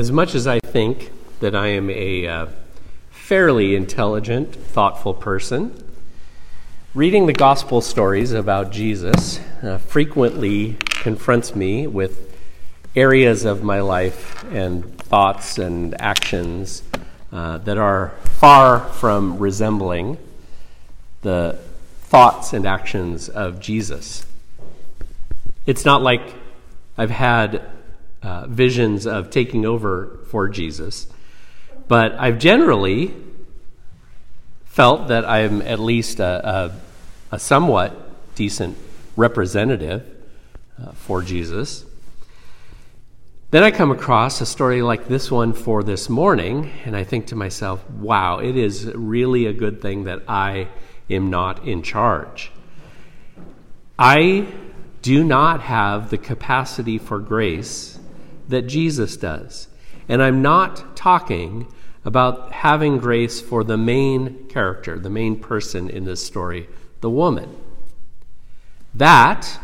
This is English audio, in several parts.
as much as I think that I am a uh, fairly intelligent, thoughtful person, reading the gospel stories about Jesus uh, frequently confronts me with areas of my life and thoughts and actions uh, that are far from resembling the thoughts and actions of Jesus. It's not like I've had uh, visions of taking over for Jesus, but I've generally felt that I'm at least a, a, a somewhat decent representative uh, for Jesus. Then I come across a story like this one for this morning, and I think to myself, wow, it is really a good thing that I am not in charge. I do not have the capacity for grace that Jesus does. And I'm not talking about having grace for the main character, the main person in this story, the woman. That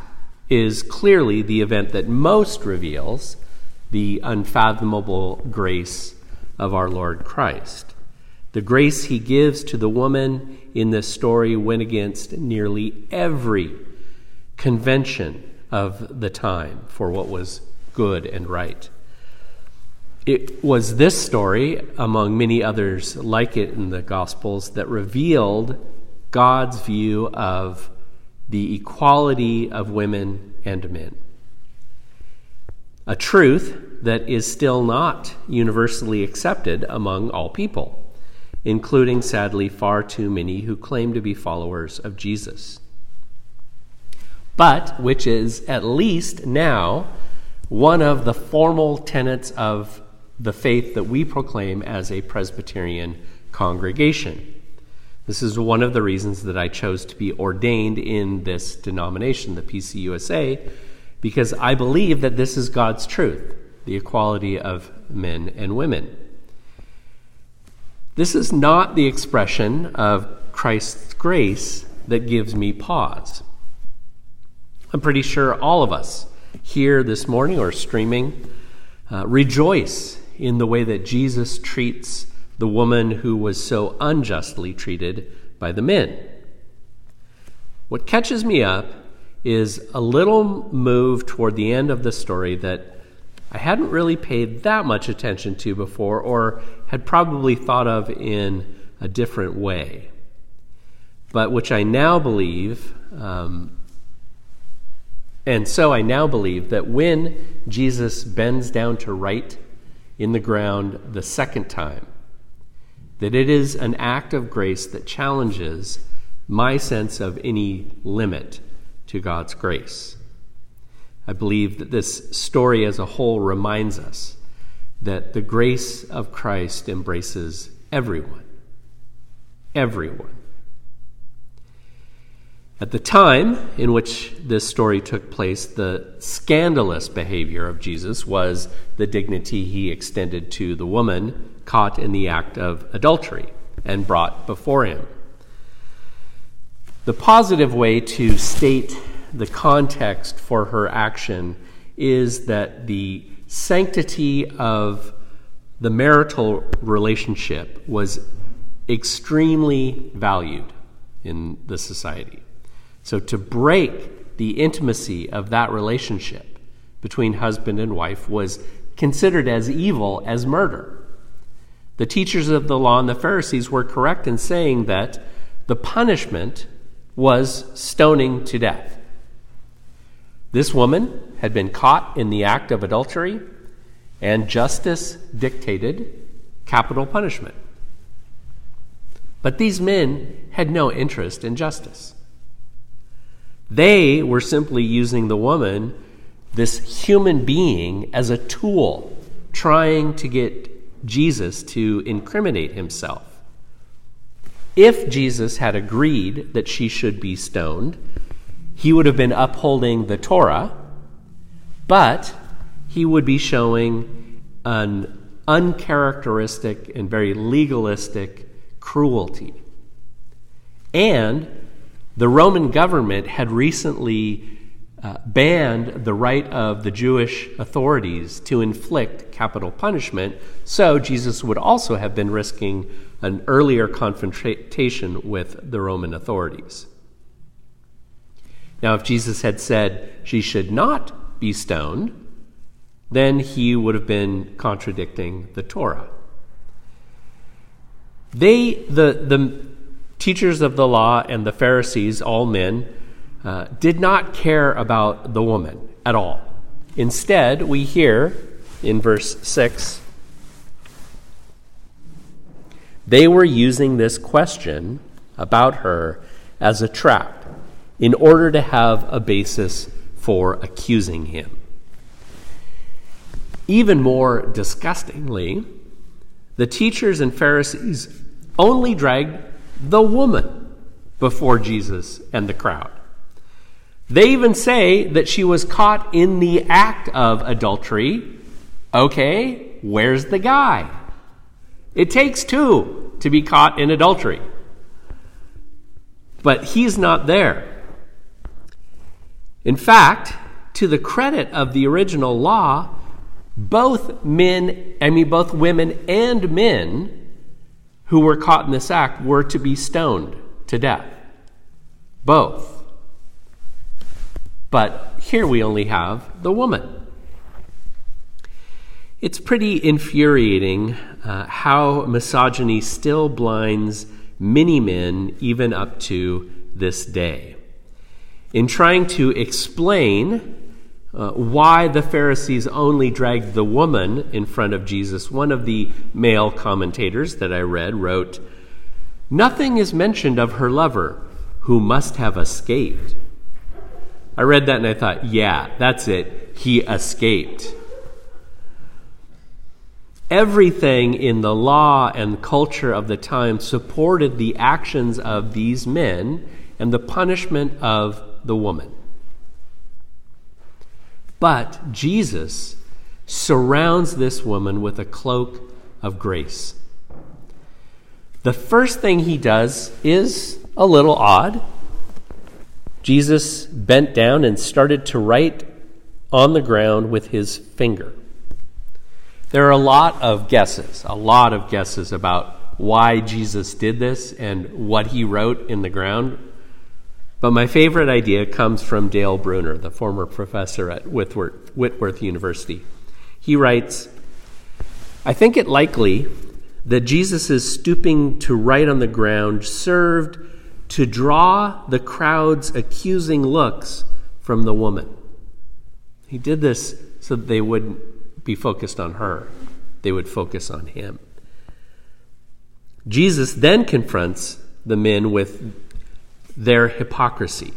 is clearly the event that most reveals the unfathomable grace of our Lord Christ. The grace he gives to the woman in this story went against nearly every convention of the time for what was good and right. It was this story, among many others like it in the Gospels, that revealed God's view of the equality of women and men. A truth that is still not universally accepted among all people, including, sadly, far too many who claim to be followers of Jesus. But which is, at least now, one of the formal tenets of the faith that we proclaim as a Presbyterian congregation. This is one of the reasons that I chose to be ordained in this denomination, the PCUSA, because I believe that this is God's truth, the equality of men and women. This is not the expression of Christ's grace that gives me pause. I'm pretty sure all of us here this morning or streaming uh, rejoice in the way that Jesus treats the woman who was so unjustly treated by the men. What catches me up is a little move toward the end of the story that I hadn't really paid that much attention to before or had probably thought of in a different way, but which I now believe um, and so I now believe that when Jesus bends down to write in the ground the second time, that it is an act of grace that challenges my sense of any limit to God's grace. I believe that this story as a whole reminds us that the grace of Christ embraces everyone. Everyone. At the time in which this story took place, the scandalous behavior of Jesus was the dignity he extended to the woman caught in the act of adultery and brought before him. The positive way to state the context for her action is that the sanctity of the marital relationship was extremely valued in the society. So to break the intimacy of that relationship between husband and wife was considered as evil as murder. The teachers of the law and the Pharisees were correct in saying that the punishment was stoning to death. This woman had been caught in the act of adultery, and justice dictated capital punishment. But these men had no interest in justice. They were simply using the woman, this human being, as a tool, trying to get Jesus to incriminate himself. If Jesus had agreed that she should be stoned, he would have been upholding the Torah, but he would be showing an uncharacteristic and very legalistic cruelty. And the Roman government had recently uh, banned the right of the Jewish authorities to inflict capital punishment, so Jesus would also have been risking an earlier confrontation with the Roman authorities. Now, if Jesus had said she should not be stoned, then he would have been contradicting the Torah. They, the, the teachers of the law and the Pharisees, all men, uh, did not care about the woman at all. Instead, we hear in verse 6 they were using this question about her as a trap in order to have a basis for accusing him. Even more disgustingly, the teachers and Pharisees only dragged the woman before Jesus and the crowd. They even say that she was caught in the act of adultery. Okay, where's the guy? It takes two to be caught in adultery. But he's not there. In fact, to the credit of the original law, both men, I mean, both women and men who were caught in this act were to be stoned to death. Both. But here we only have the woman. It's pretty infuriating uh, how misogyny still blinds many men, even up to this day in trying to explain uh, why the Pharisees only dragged the woman in front of Jesus, one of the male commentators that I read wrote, Nothing is mentioned of her lover, who must have escaped. I read that and I thought, yeah, that's it. He escaped. Everything in the law and culture of the time supported the actions of these men and the punishment of the woman. But Jesus surrounds this woman with a cloak of grace. The first thing he does is a little odd. Jesus bent down and started to write on the ground with his finger. There are a lot of guesses, a lot of guesses about why Jesus did this and what he wrote in the ground. But my favorite idea comes from Dale Bruner, the former professor at Whitworth, Whitworth University. He writes I think it likely that Jesus' stooping to write on the ground served to draw the crowd's accusing looks from the woman. He did this so that they wouldn't be focused on her, they would focus on him. Jesus then confronts the men with their hypocrisy.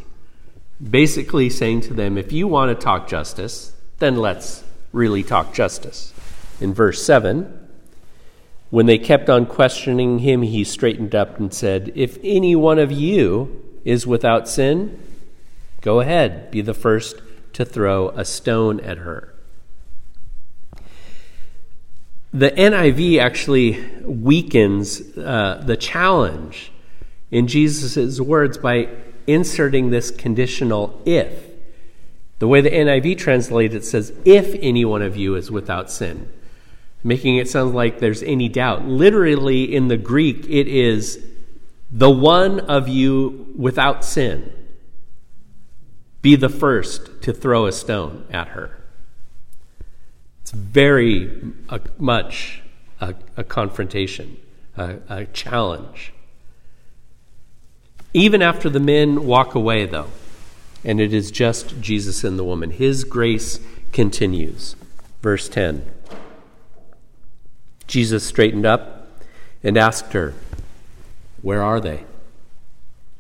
Basically, saying to them, if you want to talk justice, then let's really talk justice. In verse 7, when they kept on questioning him, he straightened up and said, If any one of you is without sin, go ahead, be the first to throw a stone at her. The NIV actually weakens uh, the challenge in Jesus' words by inserting this conditional if. The way the NIV translates it says, if any one of you is without sin, making it sound like there's any doubt. Literally, in the Greek, it is the one of you without sin. Be the first to throw a stone at her. It's very uh, much a, a confrontation, a, a challenge. Even after the men walk away, though, and it is just Jesus and the woman, his grace continues. Verse 10 Jesus straightened up and asked her, Where are they?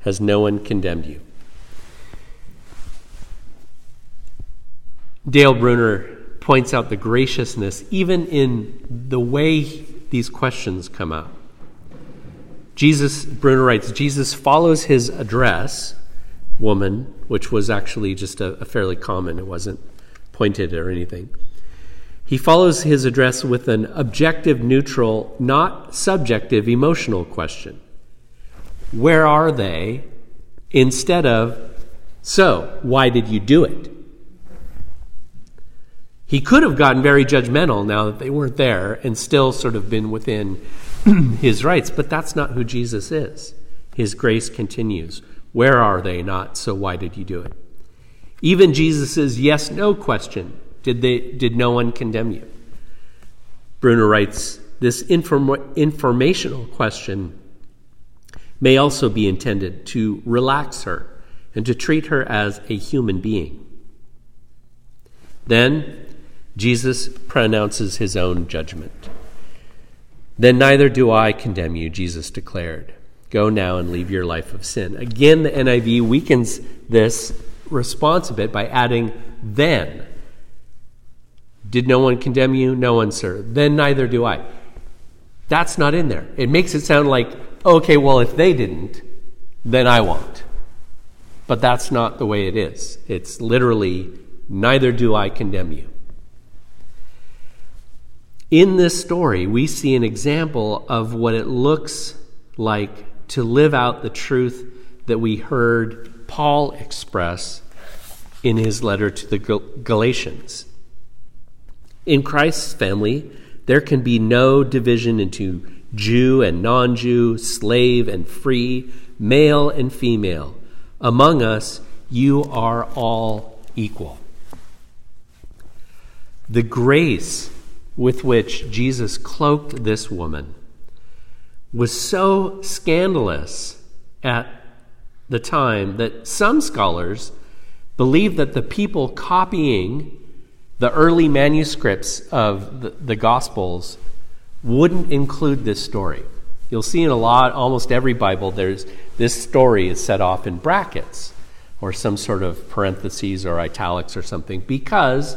Has no one condemned you? Dale Bruner points out the graciousness even in the way these questions come out. Jesus, Bruner writes, Jesus follows his address, woman, which was actually just a, a fairly common, it wasn't pointed or anything. He follows his address with an objective, neutral, not subjective, emotional question Where are they? instead of So, why did you do it? He could have gotten very judgmental now that they weren't there and still sort of been within his rights, but that's not who Jesus is. His grace continues. Where are they not? So why did you do it? Even Jesus' yes no question did, they, did no one condemn you? Bruner writes this inform- informational question may also be intended to relax her and to treat her as a human being. Then Jesus pronounces his own judgment. Then neither do I condemn you, Jesus declared. Go now and leave your life of sin. Again, the NIV weakens this response a bit by adding then. Did no one condemn you? No one, sir. Then neither do I. That's not in there. It makes it sound like, okay, well, if they didn't, then I won't. But that's not the way it is. It's literally, neither do I condemn you. In this story, we see an example of what it looks like to live out the truth that we heard Paul express in his letter to the Galatians. In Christ's family, there can be no division into Jew and non Jew, slave and free, male and female. Among us, you are all equal. The grace with which Jesus cloaked this woman was so scandalous at the time that some scholars believe that the people copying the early manuscripts of the, the Gospels wouldn't include this story. You'll see in a lot, almost every Bible, there's this story is set off in brackets or some sort of parentheses or italics or something because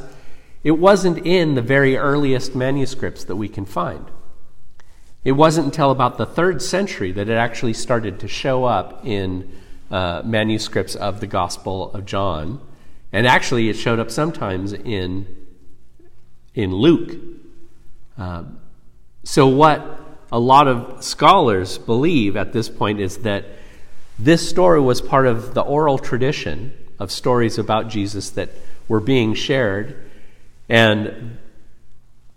it wasn't in the very earliest manuscripts that we can find. It wasn't until about the third century that it actually started to show up in uh, manuscripts of the Gospel of John. And actually, it showed up sometimes in, in Luke. Uh, so, what a lot of scholars believe at this point is that this story was part of the oral tradition of stories about Jesus that were being shared and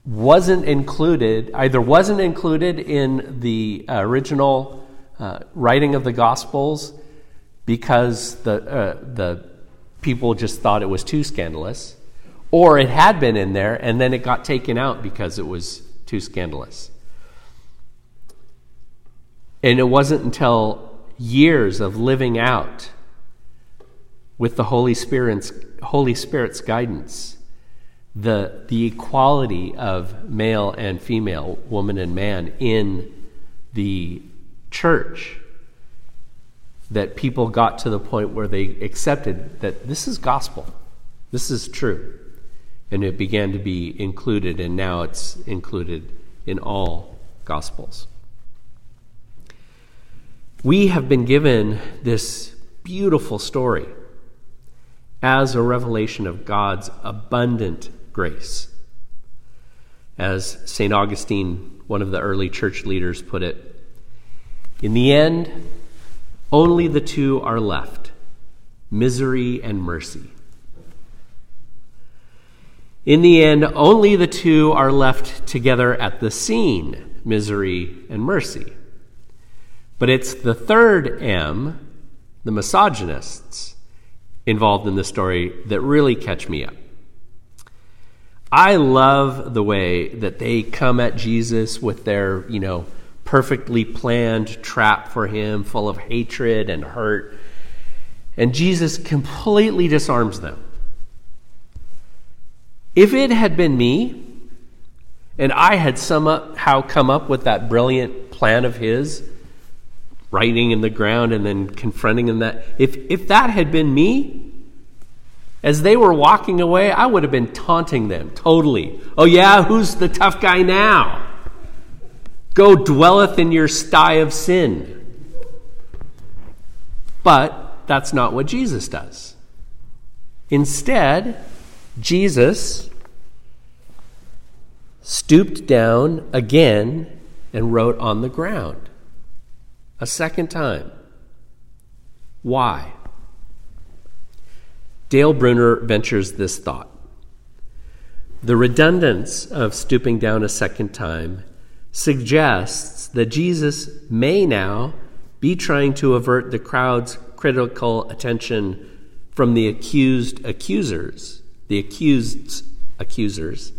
wasn't included, either wasn't included in the original uh, writing of the Gospels because the, uh, the people just thought it was too scandalous, or it had been in there and then it got taken out because it was too scandalous. And it wasn't until years of living out with the Holy Spirit's, Holy Spirit's guidance the, the equality of male and female, woman and man in the church. That people got to the point where they accepted that this is gospel, this is true. And it began to be included, and now it's included in all gospels. We have been given this beautiful story as a revelation of God's abundant grace. As St. Augustine, one of the early church leaders, put it, in the end, only the two are left misery and mercy. In the end, only the two are left together at the scene misery and mercy. But it's the third M, the misogynists, involved in the story that really catch me up. I love the way that they come at Jesus with their, you know, perfectly planned trap for him, full of hatred and hurt. And Jesus completely disarms them. If it had been me, and I had somehow come up with that brilliant plan of his, writing in the ground and then confronting him that, if, if that had been me, as they were walking away, I would have been taunting them totally. Oh, yeah, who's the tough guy now? Go dwelleth in your sty of sin. But that's not what Jesus does. Instead, Jesus stooped down again and wrote on the ground a second time. Why? Dale Bruner ventures this thought The redundance of stooping down a second time suggests that Jesus may now be trying to avert the crowd's critical attention from the accused accusers, the accused's accusers,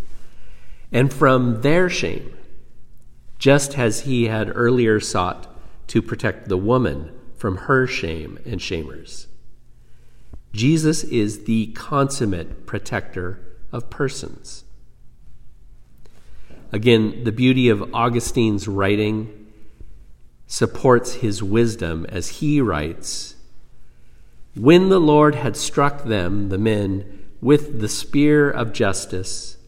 and from their shame, just as he had earlier sought to protect the woman from her shame and shamers. Jesus is the consummate protector of persons. Again, the beauty of Augustine's writing supports his wisdom as he writes When the Lord had struck them, the men, with the spear of justice,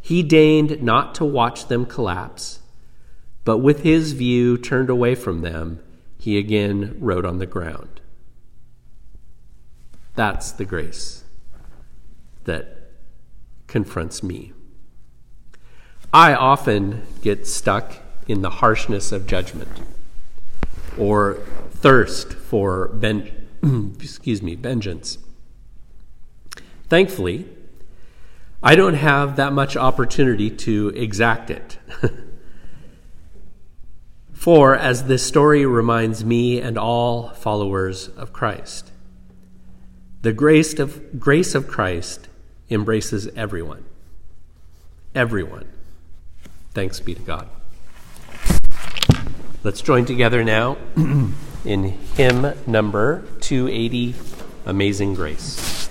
he deigned not to watch them collapse, but with his view turned away from them, he again wrote on the ground. That's the grace that confronts me. I often get stuck in the harshness of judgment or thirst for ben- excuse me, vengeance. Thankfully, I don't have that much opportunity to exact it. For, as this story reminds me and all followers of Christ, the grace of, grace of Christ embraces everyone. Everyone. Thanks be to God. Let's join together now in hymn number 280, Amazing Grace.